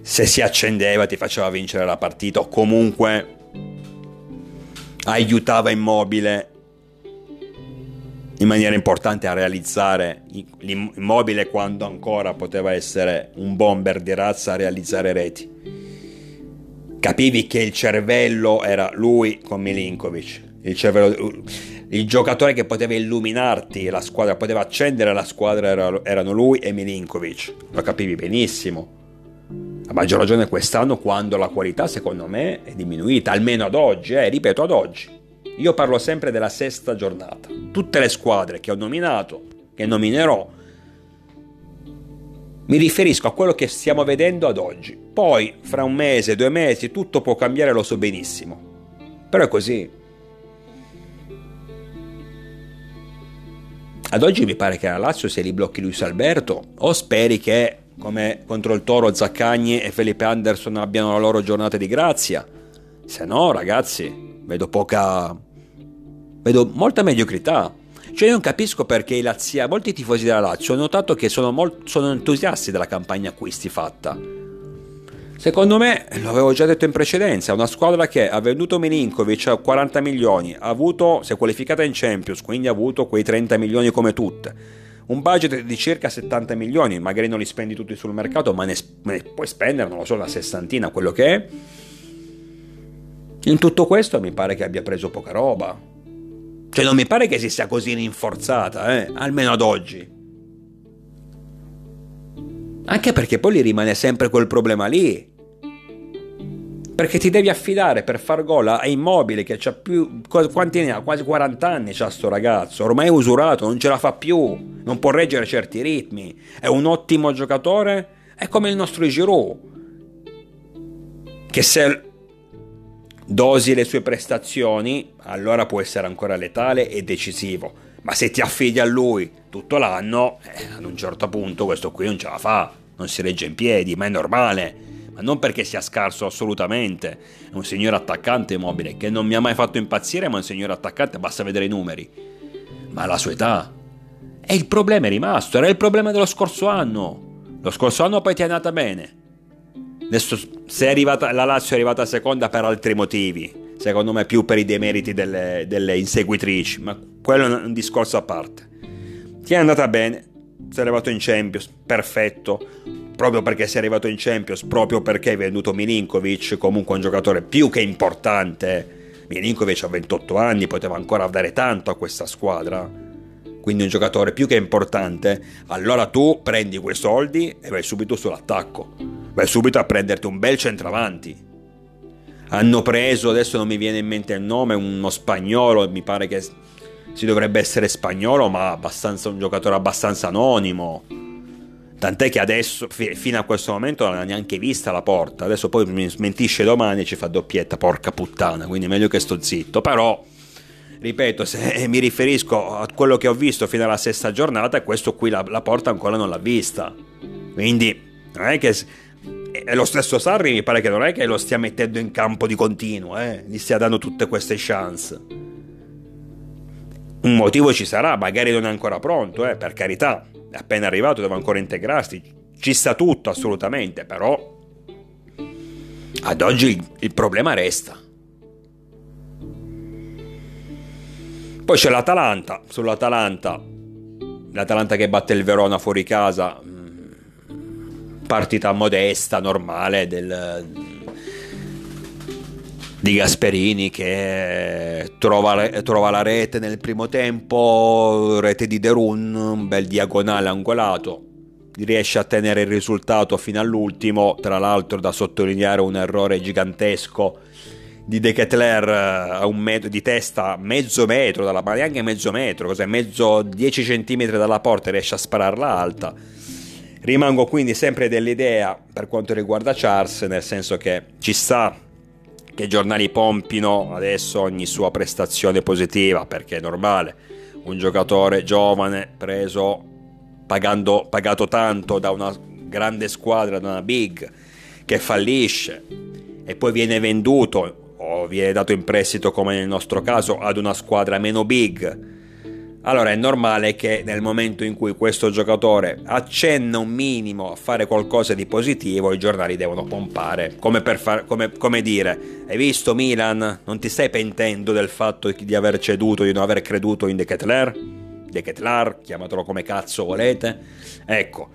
se si accendeva ti faceva vincere la partita o comunque aiutava Immobile in maniera importante a realizzare l'immobile quando ancora poteva essere un bomber di razza a realizzare reti. Capivi che il cervello era lui con Milinkovic, il, cervello, il giocatore che poteva illuminarti la squadra, poteva accendere la squadra era, erano lui e Milinkovic, lo capivi benissimo. A maggior ragione quest'anno quando la qualità secondo me è diminuita, almeno ad oggi, eh, ripeto ad oggi. Io parlo sempre della sesta giornata. Tutte le squadre che ho nominato, che nominerò, mi riferisco a quello che stiamo vedendo ad oggi. Poi, fra un mese, due mesi, tutto può cambiare, lo so benissimo. Però è così. Ad oggi mi pare che la Lazio se li blocchi Luis Alberto o speri che, come contro il Toro, Zaccagni e Felipe Anderson abbiano la loro giornata di grazia. Se no, ragazzi, vedo poca... vedo molta mediocrità. Cioè io non capisco perché i Lazia, molti tifosi della Lazio ho notato che sono, molt, sono entusiasti della campagna acquisti fatta. Secondo me, l'avevo già detto in precedenza, una squadra che ha venduto Milinkovic a 40 milioni, ha avuto, si è qualificata in Champions, quindi ha avuto quei 30 milioni come tutte. Un budget di circa 70 milioni, magari non li spendi tutti sul mercato, ma ne, ne puoi spendere, non lo so, una sessantina, quello che è. In tutto questo mi pare che abbia preso poca roba. Cioè non mi pare che si sia così rinforzata, eh? almeno ad oggi. Anche perché poi gli rimane sempre quel problema lì. Perché ti devi affidare per far gol a Immobile che ha più... Quanti ne ha? Quasi 40 anni c'ha sto ragazzo. Ormai è usurato, non ce la fa più. Non può reggere certi ritmi. È un ottimo giocatore. È come il nostro Giroud. Che se dosi le sue prestazioni, allora può essere ancora letale e decisivo. Ma se ti affidi a lui tutto l'anno, eh, ad un certo punto questo qui non ce la fa, non si regge in piedi, ma è normale. Ma non perché sia scarso assolutamente. È un signore attaccante mobile che non mi ha mai fatto impazzire, ma è un signore attaccante, basta vedere i numeri. Ma la sua età. E il problema è rimasto, era il problema dello scorso anno. Lo scorso anno poi ti è andata bene. Adesso, arrivata, la Lazio è arrivata seconda per altri motivi, secondo me più per i demeriti delle, delle inseguitrici, ma quello è un discorso a parte. Ti è andata bene, sei arrivato in Champions, perfetto, proprio perché sei arrivato in Champions, proprio perché hai venduto Milinkovic, comunque un giocatore più che importante. Milinkovic ha 28 anni, poteva ancora dare tanto a questa squadra. Quindi un giocatore più che importante. Allora tu prendi quei soldi e vai subito sull'attacco. Vai subito a prenderti un bel centravanti. Hanno preso, adesso non mi viene in mente il nome, uno spagnolo, mi pare che si dovrebbe essere spagnolo, ma un giocatore abbastanza anonimo. Tant'è che adesso, fino a questo momento, non ha neanche vista la porta. Adesso poi mi smentisce domani e ci fa doppietta, porca puttana. Quindi è meglio che sto zitto. Però, ripeto, se mi riferisco a quello che ho visto fino alla sesta giornata, questo qui la, la porta ancora non l'ha vista. Quindi, non è che e lo stesso Sarri mi pare che non è che lo stia mettendo in campo di continuo, eh? gli stia dando tutte queste chance. Un motivo ci sarà, magari non è ancora pronto, eh? per carità, appena arrivato, deve ancora integrarsi, ci sta tutto assolutamente, però ad oggi il, il problema resta. Poi c'è l'Atalanta, sull'Atalanta, l'Atalanta che batte il Verona fuori casa, partita modesta, normale del, di Gasperini che trova, trova, la rete nel primo tempo, rete di Derun, un bel diagonale angolato, riesce a tenere il risultato fino all'ultimo, tra l'altro da sottolineare un errore gigantesco di De Ketler a un metro di testa, mezzo metro dalla ma neanche mezzo metro, cos'è? Mezzo 10 centimetri dalla porta riesce a spararla alta Rimango quindi sempre dell'idea per quanto riguarda Charles, nel senso che ci sta che i giornali pompino adesso ogni sua prestazione positiva, perché è normale. Un giocatore giovane preso pagando, pagato tanto da una grande squadra, da una big, che fallisce e poi viene venduto o viene dato in prestito come nel nostro caso ad una squadra meno big allora è normale che nel momento in cui questo giocatore accenna un minimo a fare qualcosa di positivo, i giornali devono pompare. Come, per far, come, come dire, hai visto Milan? Non ti stai pentendo del fatto di aver ceduto, di non aver creduto in De Ketler? De Ketlar, chiamatelo come cazzo volete. Ecco,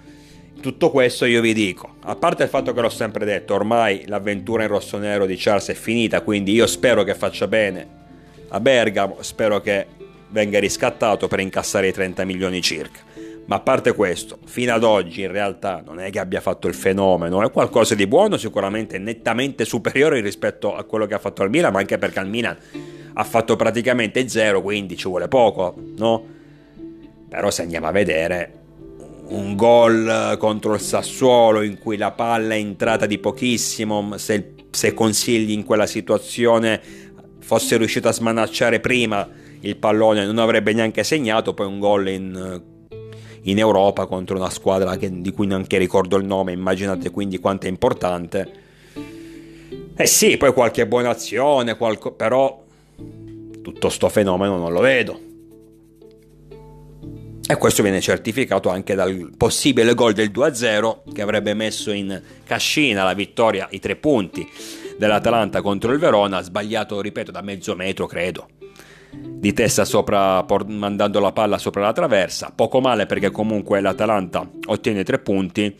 tutto questo io vi dico, a parte il fatto che l'ho sempre detto, ormai l'avventura in rosso-nero di Charles è finita, quindi io spero che faccia bene a Bergamo, spero che venga riscattato per incassare i 30 milioni circa. Ma a parte questo, fino ad oggi in realtà non è che abbia fatto il fenomeno, è qualcosa di buono, sicuramente nettamente superiore rispetto a quello che ha fatto al Milan, ma anche perché al Milan ha fatto praticamente zero, quindi ci vuole poco, no? Però se andiamo a vedere un gol contro il Sassuolo in cui la palla è entrata di pochissimo, se, se consigli in quella situazione fosse riuscito a smanacciare prima il pallone non avrebbe neanche segnato, poi un gol in, in Europa contro una squadra che, di cui neanche ricordo il nome, immaginate quindi quanto è importante. Eh sì, poi qualche buona azione, qualco, però tutto sto fenomeno non lo vedo. E questo viene certificato anche dal possibile gol del 2-0 che avrebbe messo in cascina la vittoria, i tre punti dell'Atalanta contro il Verona, sbagliato, ripeto, da mezzo metro, credo di testa sopra, mandando la palla sopra la traversa. Poco male perché comunque l'Atalanta ottiene tre punti.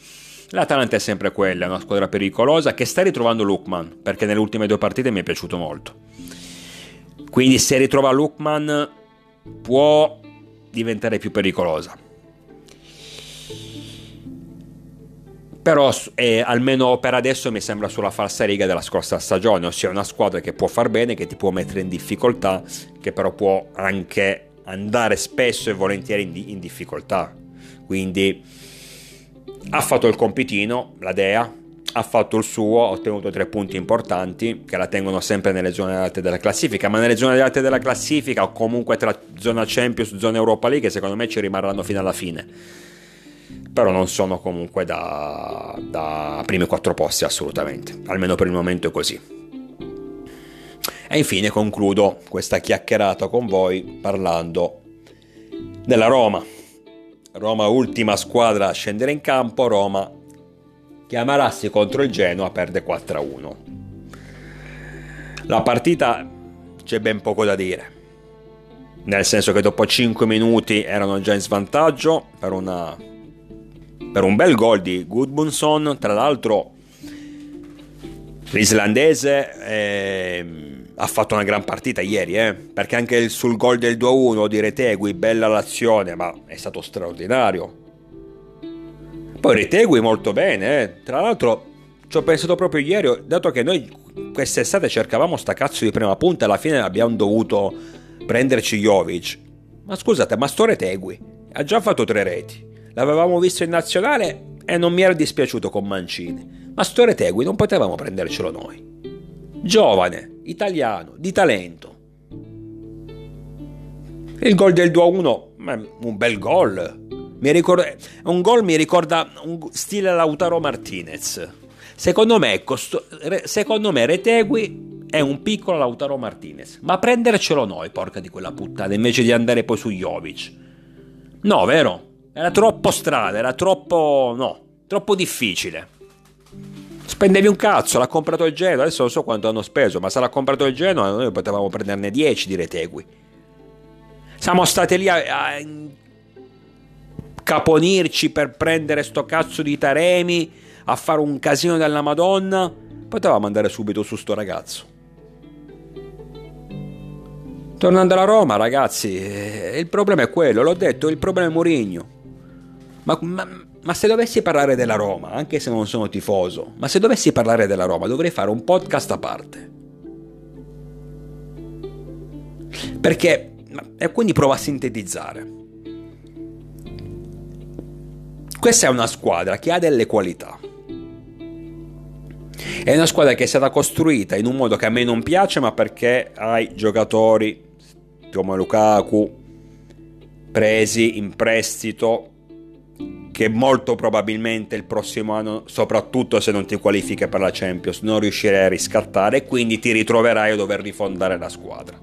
L'Atalanta è sempre quella, una squadra pericolosa che sta ritrovando Lukman, perché nelle ultime due partite mi è piaciuto molto. Quindi se ritrova Lukman può diventare più pericolosa. Però eh, almeno per adesso mi sembra sulla falsa riga della scorsa stagione, ossia una squadra che può far bene, che ti può mettere in difficoltà, che però può anche andare spesso e volentieri in, in difficoltà. Quindi ha fatto il compitino, la Dea, ha fatto il suo, ha ottenuto tre punti importanti che la tengono sempre nelle zone alte della classifica, ma nelle zone alte della classifica o comunque tra zona Champions zona Europa League secondo me ci rimarranno fino alla fine però non sono comunque da, da primi quattro posti assolutamente, almeno per il momento è così. E infine concludo questa chiacchierata con voi parlando della Roma. Roma ultima squadra a scendere in campo, Roma Chiamarassi contro il Genoa perde 4-1. La partita c'è ben poco da dire. Nel senso che dopo 5 minuti erano già in svantaggio per, una, per un bel gol di Goodbunson. Tra l'altro l'islandese eh, ha fatto una gran partita ieri, eh, perché anche sul gol del 2-1 di Retegui, bella l'azione, ma è stato straordinario. Poi Retegui molto bene, eh. tra l'altro ci ho pensato proprio ieri, dato che noi quest'estate cercavamo sta cazzo di prima punta, alla fine abbiamo dovuto prenderci Jovic. Ma scusate, ma sto Retegui ha già fatto tre reti. L'avevamo visto in nazionale e non mi era dispiaciuto con Mancini. Ma sto Retegui non potevamo prendercelo noi. Giovane, italiano, di talento. Il gol del 2-1, un bel gol. Ricorda, un gol mi ricorda un stile Lautaro Martinez. Secondo me, costo, secondo me Retegui è un piccolo Lautaro Martinez. Ma prendercelo noi, porca di quella puttana, invece di andare poi su Jovic. No, vero? Era troppo strada, era troppo... no, troppo difficile. Spendevi un cazzo, l'ha comprato il Genoa, adesso non so quanto hanno speso, ma se l'ha comprato il Genoa noi potevamo prenderne 10 di Retegui. Siamo stati lì a, a caponirci per prendere sto cazzo di Taremi, a fare un casino della Madonna. Potevamo andare subito su sto ragazzo. Tornando alla Roma, ragazzi, eh, il problema è quello, l'ho detto, il problema è Mourinho. Ma, ma, ma, se dovessi parlare della Roma, anche se non sono tifoso, ma se dovessi parlare della Roma dovrei fare un podcast a parte. Perché, e quindi provo a sintetizzare. Questa è una squadra che ha delle qualità. È una squadra che è stata costruita in un modo che a me non piace, ma perché hai giocatori come Lukaku presi in prestito che molto probabilmente il prossimo anno, soprattutto se non ti qualifichi per la Champions, non riuscirai a riscattare e quindi ti ritroverai a dover rifondare la squadra.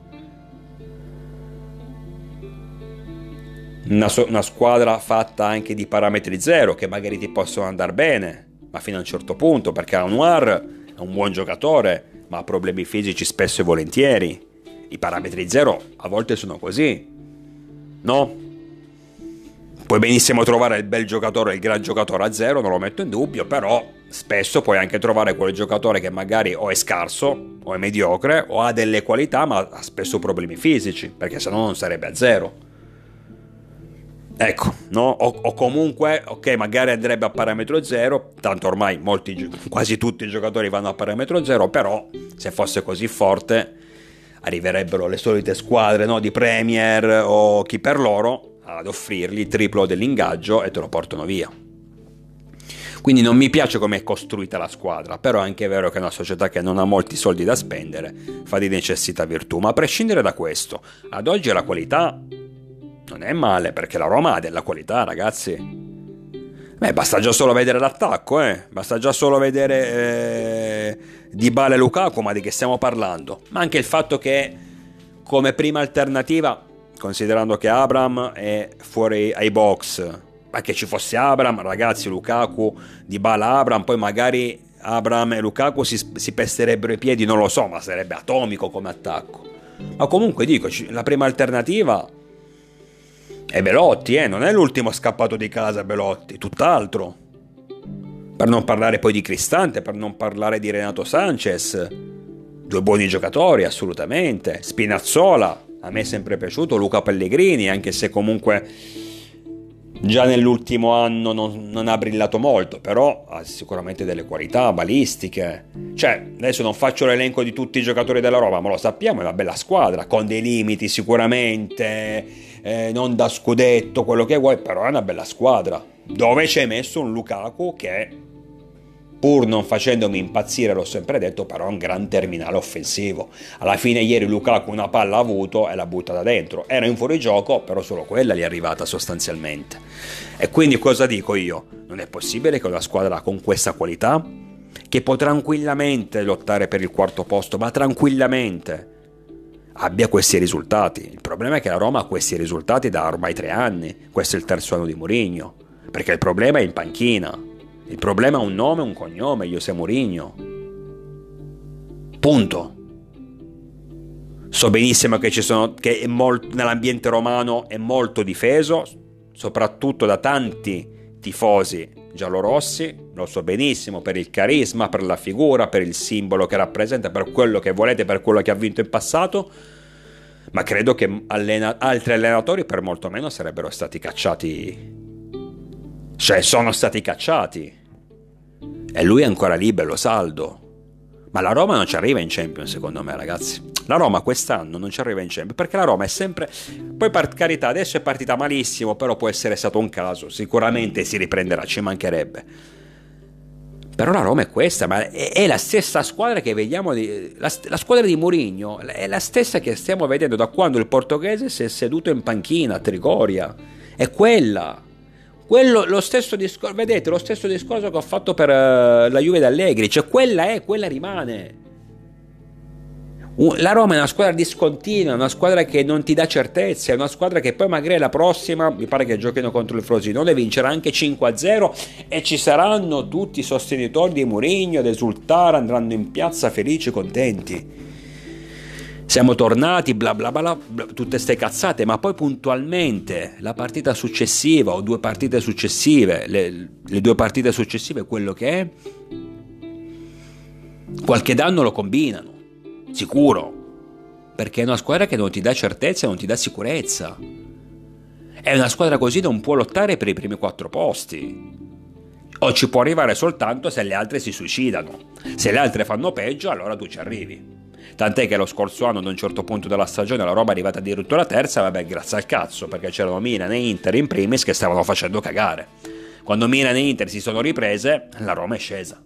Una, so- una squadra fatta anche di parametri zero che magari ti possono andare bene, ma fino a un certo punto, perché Anwar è un buon giocatore, ma ha problemi fisici spesso e volentieri. I parametri zero a volte sono così, no? Puoi benissimo trovare il bel giocatore, il gran giocatore a zero, non lo metto in dubbio, però spesso puoi anche trovare quel giocatore che magari o è scarso, o è mediocre, o ha delle qualità, ma ha spesso problemi fisici, perché sennò non sarebbe a zero. Ecco, no? o, o, comunque, ok, magari andrebbe a parametro zero, tanto ormai molti, quasi tutti i giocatori vanno a parametro zero, però se fosse così forte arriverebbero le solite squadre no? di Premier o chi per loro ad offrirgli triplo dell'ingaggio e te lo portano via. Quindi non mi piace come è costruita la squadra, però è anche vero che è una società che non ha molti soldi da spendere, fa di necessità virtù, ma a prescindere da questo, ad oggi la qualità non è male, perché la Roma ha della qualità, ragazzi. Beh, basta già solo vedere l'attacco, eh? Basta già solo vedere eh, Dybala e Lukaku, ma di che stiamo parlando? Ma anche il fatto che come prima alternativa considerando che Abram è fuori ai box, ma che ci fosse Abram, ragazzi, Lukaku, di Bala Abram, poi magari Abram e Lukaku si, si pesterebbero i piedi, non lo so, ma sarebbe atomico come attacco. Ma comunque dico, la prima alternativa è Belotti, eh? non è l'ultimo scappato di casa Belotti, tutt'altro. Per non parlare poi di Cristante, per non parlare di Renato Sanchez, due buoni giocatori assolutamente, Spinazzola, a me è sempre piaciuto Luca Pellegrini, anche se comunque già nell'ultimo anno non, non, ha brillato molto, però ha sicuramente delle qualità balistiche. Cioè, adesso non faccio l'elenco di tutti i giocatori della Roma, ma lo sappiamo, è una bella squadra, con dei limiti sicuramente, eh, non da scudetto, quello che vuoi, però è una bella squadra. Dove ci hai messo un Lukaku che pur non facendomi impazzire, l'ho sempre detto, però è un gran terminale offensivo. Alla fine ieri Lukaku una palla ha avuto e l'ha buttata dentro. Era in fuorigioco, però solo quella gli è arrivata sostanzialmente. E quindi cosa dico io? Non è possibile che una squadra con questa qualità, che può tranquillamente lottare per il quarto posto, ma tranquillamente, abbia questi risultati. Il problema è che la Roma ha questi risultati da ormai tre anni. Questo è il terzo anno di Mourinho. Perché il problema è in panchina Il problema è un nome, un cognome, José Mourinho. Punto. So benissimo che, sono, che molto, nell'ambiente romano è molto difeso, soprattutto da tanti tifosi giallorossi, lo so benissimo, per il carisma, per la figura, per il simbolo che rappresenta, per quello che volete, per quello che ha vinto in passato, ma credo che allena- altri allenatori per molto meno sarebbero stati cacciati, cioè sono stati cacciati, e lui è ancora libero, saldo. Ma la Roma non ci arriva in Champions, secondo me, ragazzi. La Roma quest'anno non ci arriva in Champions perché la Roma è sempre. Poi, per carità, adesso è partita malissimo, però può essere stato un caso. Sicuramente si riprenderà, ci mancherebbe. Però la Roma è questa, ma è, è la stessa squadra che vediamo. Di, la, la, squadra di Mourinho è la stessa che stiamo vedendo da quando il portoghese si è seduto in panchina a Trigoria. È quella. Quello, lo stesso discorso, vedete, lo stesso discorso che ho fatto per uh, la Juve d'Allegri, cioè quella è, quella rimane. La Roma è una squadra discontinua, una squadra che non ti dà certezze, è una squadra che poi magari la prossima, mi pare che giochino contro il Frosinone, vincerà anche 5-0 e ci saranno tutti i sostenitori di Mourinho ad esultare, andranno in piazza felici, contenti siamo tornati, bla bla bla, bla tutte ste cazzate, ma poi puntualmente la partita successiva o due partite successive, le, le due partite successive, quello che è, qualche danno lo combinano, sicuro, perché è una squadra che non ti dà certezza, non ti dà sicurezza. È una squadra così non può lottare per i primi quattro posti. O ci può arrivare soltanto se le altre si suicidano. Se le altre fanno peggio, allora tu ci arrivi. Tant'è che lo scorso anno, ad un certo punto della stagione, la roba è arrivata addirittura terza, vabbè, grazie al cazzo, perché c'erano Milan e Inter in primis che stavano facendo cagare. Quando Milan e Inter si sono riprese, la Roma è scesa.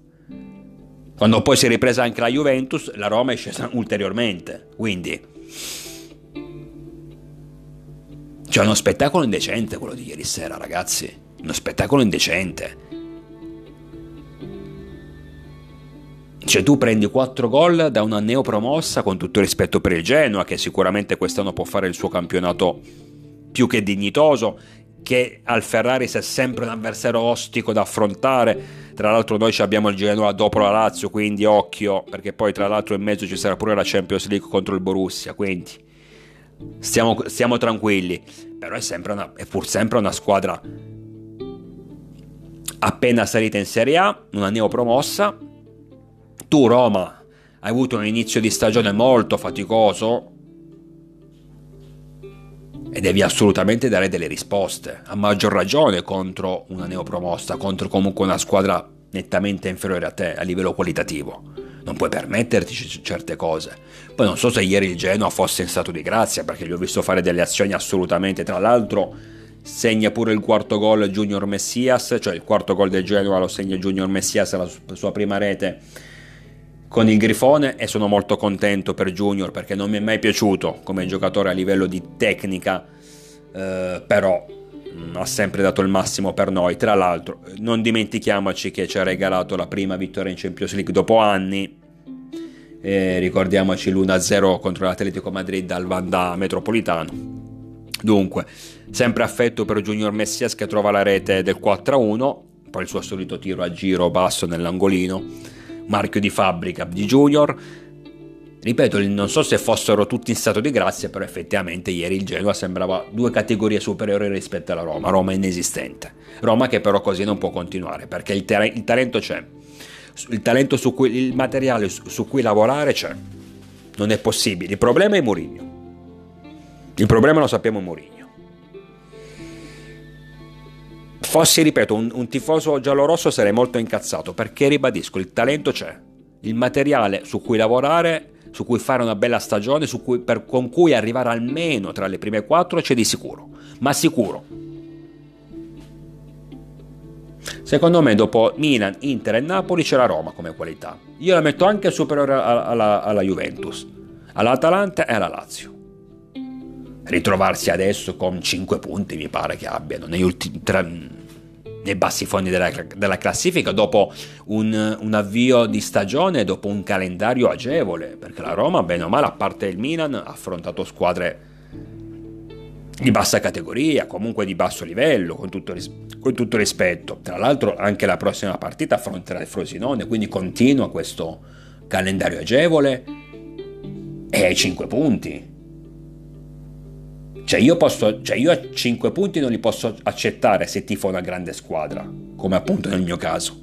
Quando poi si è ripresa anche la Juventus, la Roma è scesa ulteriormente. Quindi... C'è uno spettacolo indecente quello di ieri sera, ragazzi. Uno spettacolo indecente. Cioè tu prendi 4 gol da una neopromossa con tutto rispetto per il Genoa, che sicuramente quest'anno può fare il suo campionato più che dignitoso, che al Ferrari sia sempre un avversario ostico da affrontare. Tra l'altro noi abbiamo il Genoa dopo la Lazio, quindi occhio, perché poi tra l'altro in mezzo ci sarà pure la Champions League contro il Borussia, quindi stiamo, stiamo tranquilli. Però è, una, è pur sempre una squadra appena salita in Serie A, una neopromossa, tu Roma hai avuto un inizio di stagione molto faticoso e devi assolutamente dare delle risposte, a maggior ragione contro una neopromossa, contro comunque una squadra nettamente inferiore a te a livello qualitativo. Non puoi permetterti c- certe cose. Poi non so se ieri il Genoa fosse in stato di grazia, perché gli ho visto fare delle azioni assolutamente. Tra l'altro, segna pure il quarto gol Junior Messias, cioè il quarto gol del Genoa lo segna Junior Messias alla sua prima rete con il Grifone e sono molto contento per Junior perché non mi è mai piaciuto come giocatore a livello di tecnica, eh, però mh, mm, ha sempre dato il massimo per noi. Tra l'altro, non dimentichiamoci che ci ha regalato la prima vittoria in Champions League dopo anni. Eh, ricordiamoci l'1-0 contro l'Atletico Madrid al Vanda Metropolitano. Dunque, sempre affetto per Junior Messias che trova la rete del 4-1, poi il suo solito tiro a giro basso nell'angolino marchio di fabbrica di Junior. Ripeto, non so se fossero tutti in stato di grazia, però effettivamente ieri il Genoa sembrava due categorie superiori rispetto alla Roma. Roma inesistente. Roma che però così non può continuare, perché il, ter- il talento c'è. Il talento su cui, il materiale su, su cui lavorare c'è. Non è possibile. Il problema è Mourinho. Il problema lo sappiamo Mourinho. Fossi, ripeto, un, un tifoso giallorosso sarei molto incazzato perché ribadisco, il talento c'è, il materiale su cui lavorare, su cui fare una bella stagione, cui, per, con cui arrivare almeno tra le prime quattro c'è di sicuro, ma sicuro. Secondo me dopo Milan, Inter e Napoli c'è la Roma come qualità. Io la metto anche superiore alla, alla, alla Juventus, all'Atalanta e alla Lazio ritrovarsi adesso con 5 punti mi pare che abbiano negli ultimi tre, nei bassi fondi della, della classifica dopo un, un, avvio di stagione, dopo un calendario agevole, perché la Roma, bene o male, a parte il Milan, ha affrontato squadre di bassa categoria, comunque di basso livello, con tutto, con tutto, rispetto. Tra l'altro anche la prossima partita affronterà il Frosinone, quindi continua questo calendario agevole e ai 5 punti. Cioè io, posso, cioè io a 5 punti non li posso accettare se tifo una grande squadra, come appunto nel mio caso.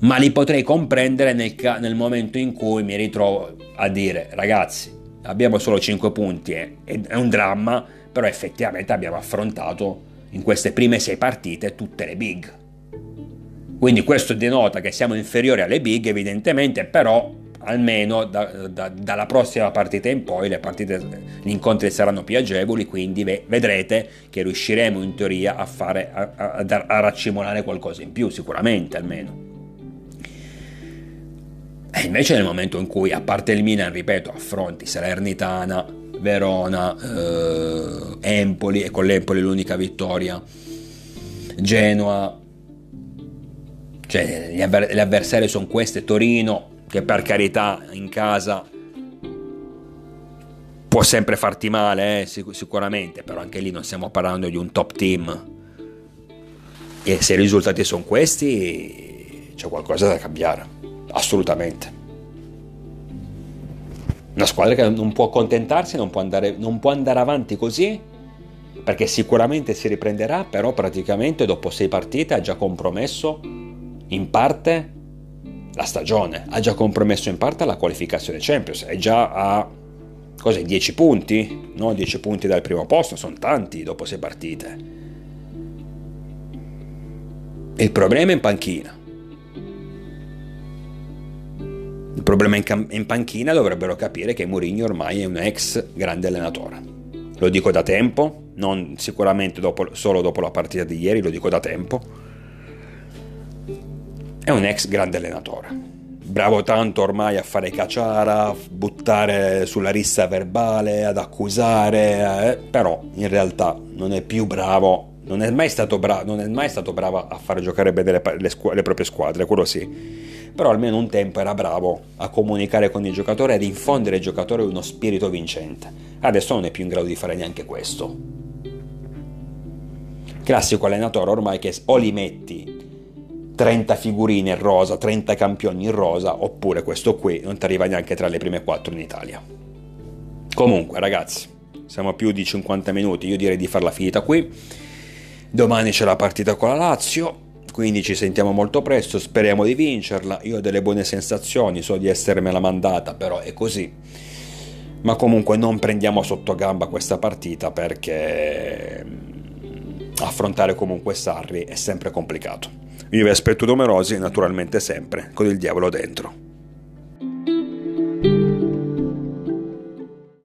Ma li potrei comprendere nel, nel momento in cui mi ritrovo a dire ragazzi, abbiamo solo 5 punti, eh, è un dramma, però effettivamente abbiamo affrontato in queste prime 6 partite tutte le big. Quindi questo denota che siamo inferiori alle big evidentemente, però almeno da, da, dalla prossima partita in poi partite, gli incontri saranno più agevoli, quindi vedrete che riusciremo in teoria a, fare, a, a, a raccimolare qualcosa in più, sicuramente almeno. E invece nel momento in cui, a parte il Milan, ripeto, affronti Salernitana, Verona, eh, Empoli, e con l'Empoli l'unica vittoria, Genoa, cioè gli, avver- avversari sono queste, Torino, che per carità in casa può sempre farti male, eh, sic- sicuramente, però anche lì non stiamo parlando di un top team. E se i risultati sono questi, c'è qualcosa da cambiare assolutamente. Una squadra che non può accontentarsi, non può andare, non può andare avanti così, perché sicuramente si riprenderà, però praticamente dopo sei partite ha già compromesso in parte la stagione, ha già compromesso in parte la qualificazione Champions, è già a cos'è, 10 punti, no? 10 punti dal primo posto, sono tanti dopo sei partite. Il problema è in panchina. Il problema in, in panchina dovrebbero capire che Mourinho ormai è un ex grande allenatore. Lo dico da tempo, non sicuramente dopo, solo dopo la partita di ieri, lo dico da tempo. È un ex grande allenatore. Bravo tanto ormai a fare cacciara, a buttare sulla rissa verbale, ad accusare, eh, però in realtà non è più bravo, non è mai stato, bra- non è mai stato bravo a far giocare bene le, le, squ- le proprie squadre, quello sì però almeno un tempo era bravo a comunicare con i giocatori ad infondere ai giocatori uno spirito vincente. Adesso non è più in grado di fare neanche questo. Classico allenatore ormai che o li metti 30 figurine in rosa, 30 campioni in rosa, oppure questo qui non ti arriva neanche tra le prime 4 in Italia. Comunque, ragazzi, siamo a più di 50 minuti, io direi di farla finita qui. Domani c'è la partita con la Lazio, quindi ci sentiamo molto presto, speriamo di vincerla. Io ho delle buone sensazioni, so di essermela mandata, però è così. Ma comunque non prendiamo sotto gamba questa partita perché mm, affrontare comunque Sarri è sempre complicato. Io vi aspetto numerosi, naturalmente sempre, con il diavolo dentro.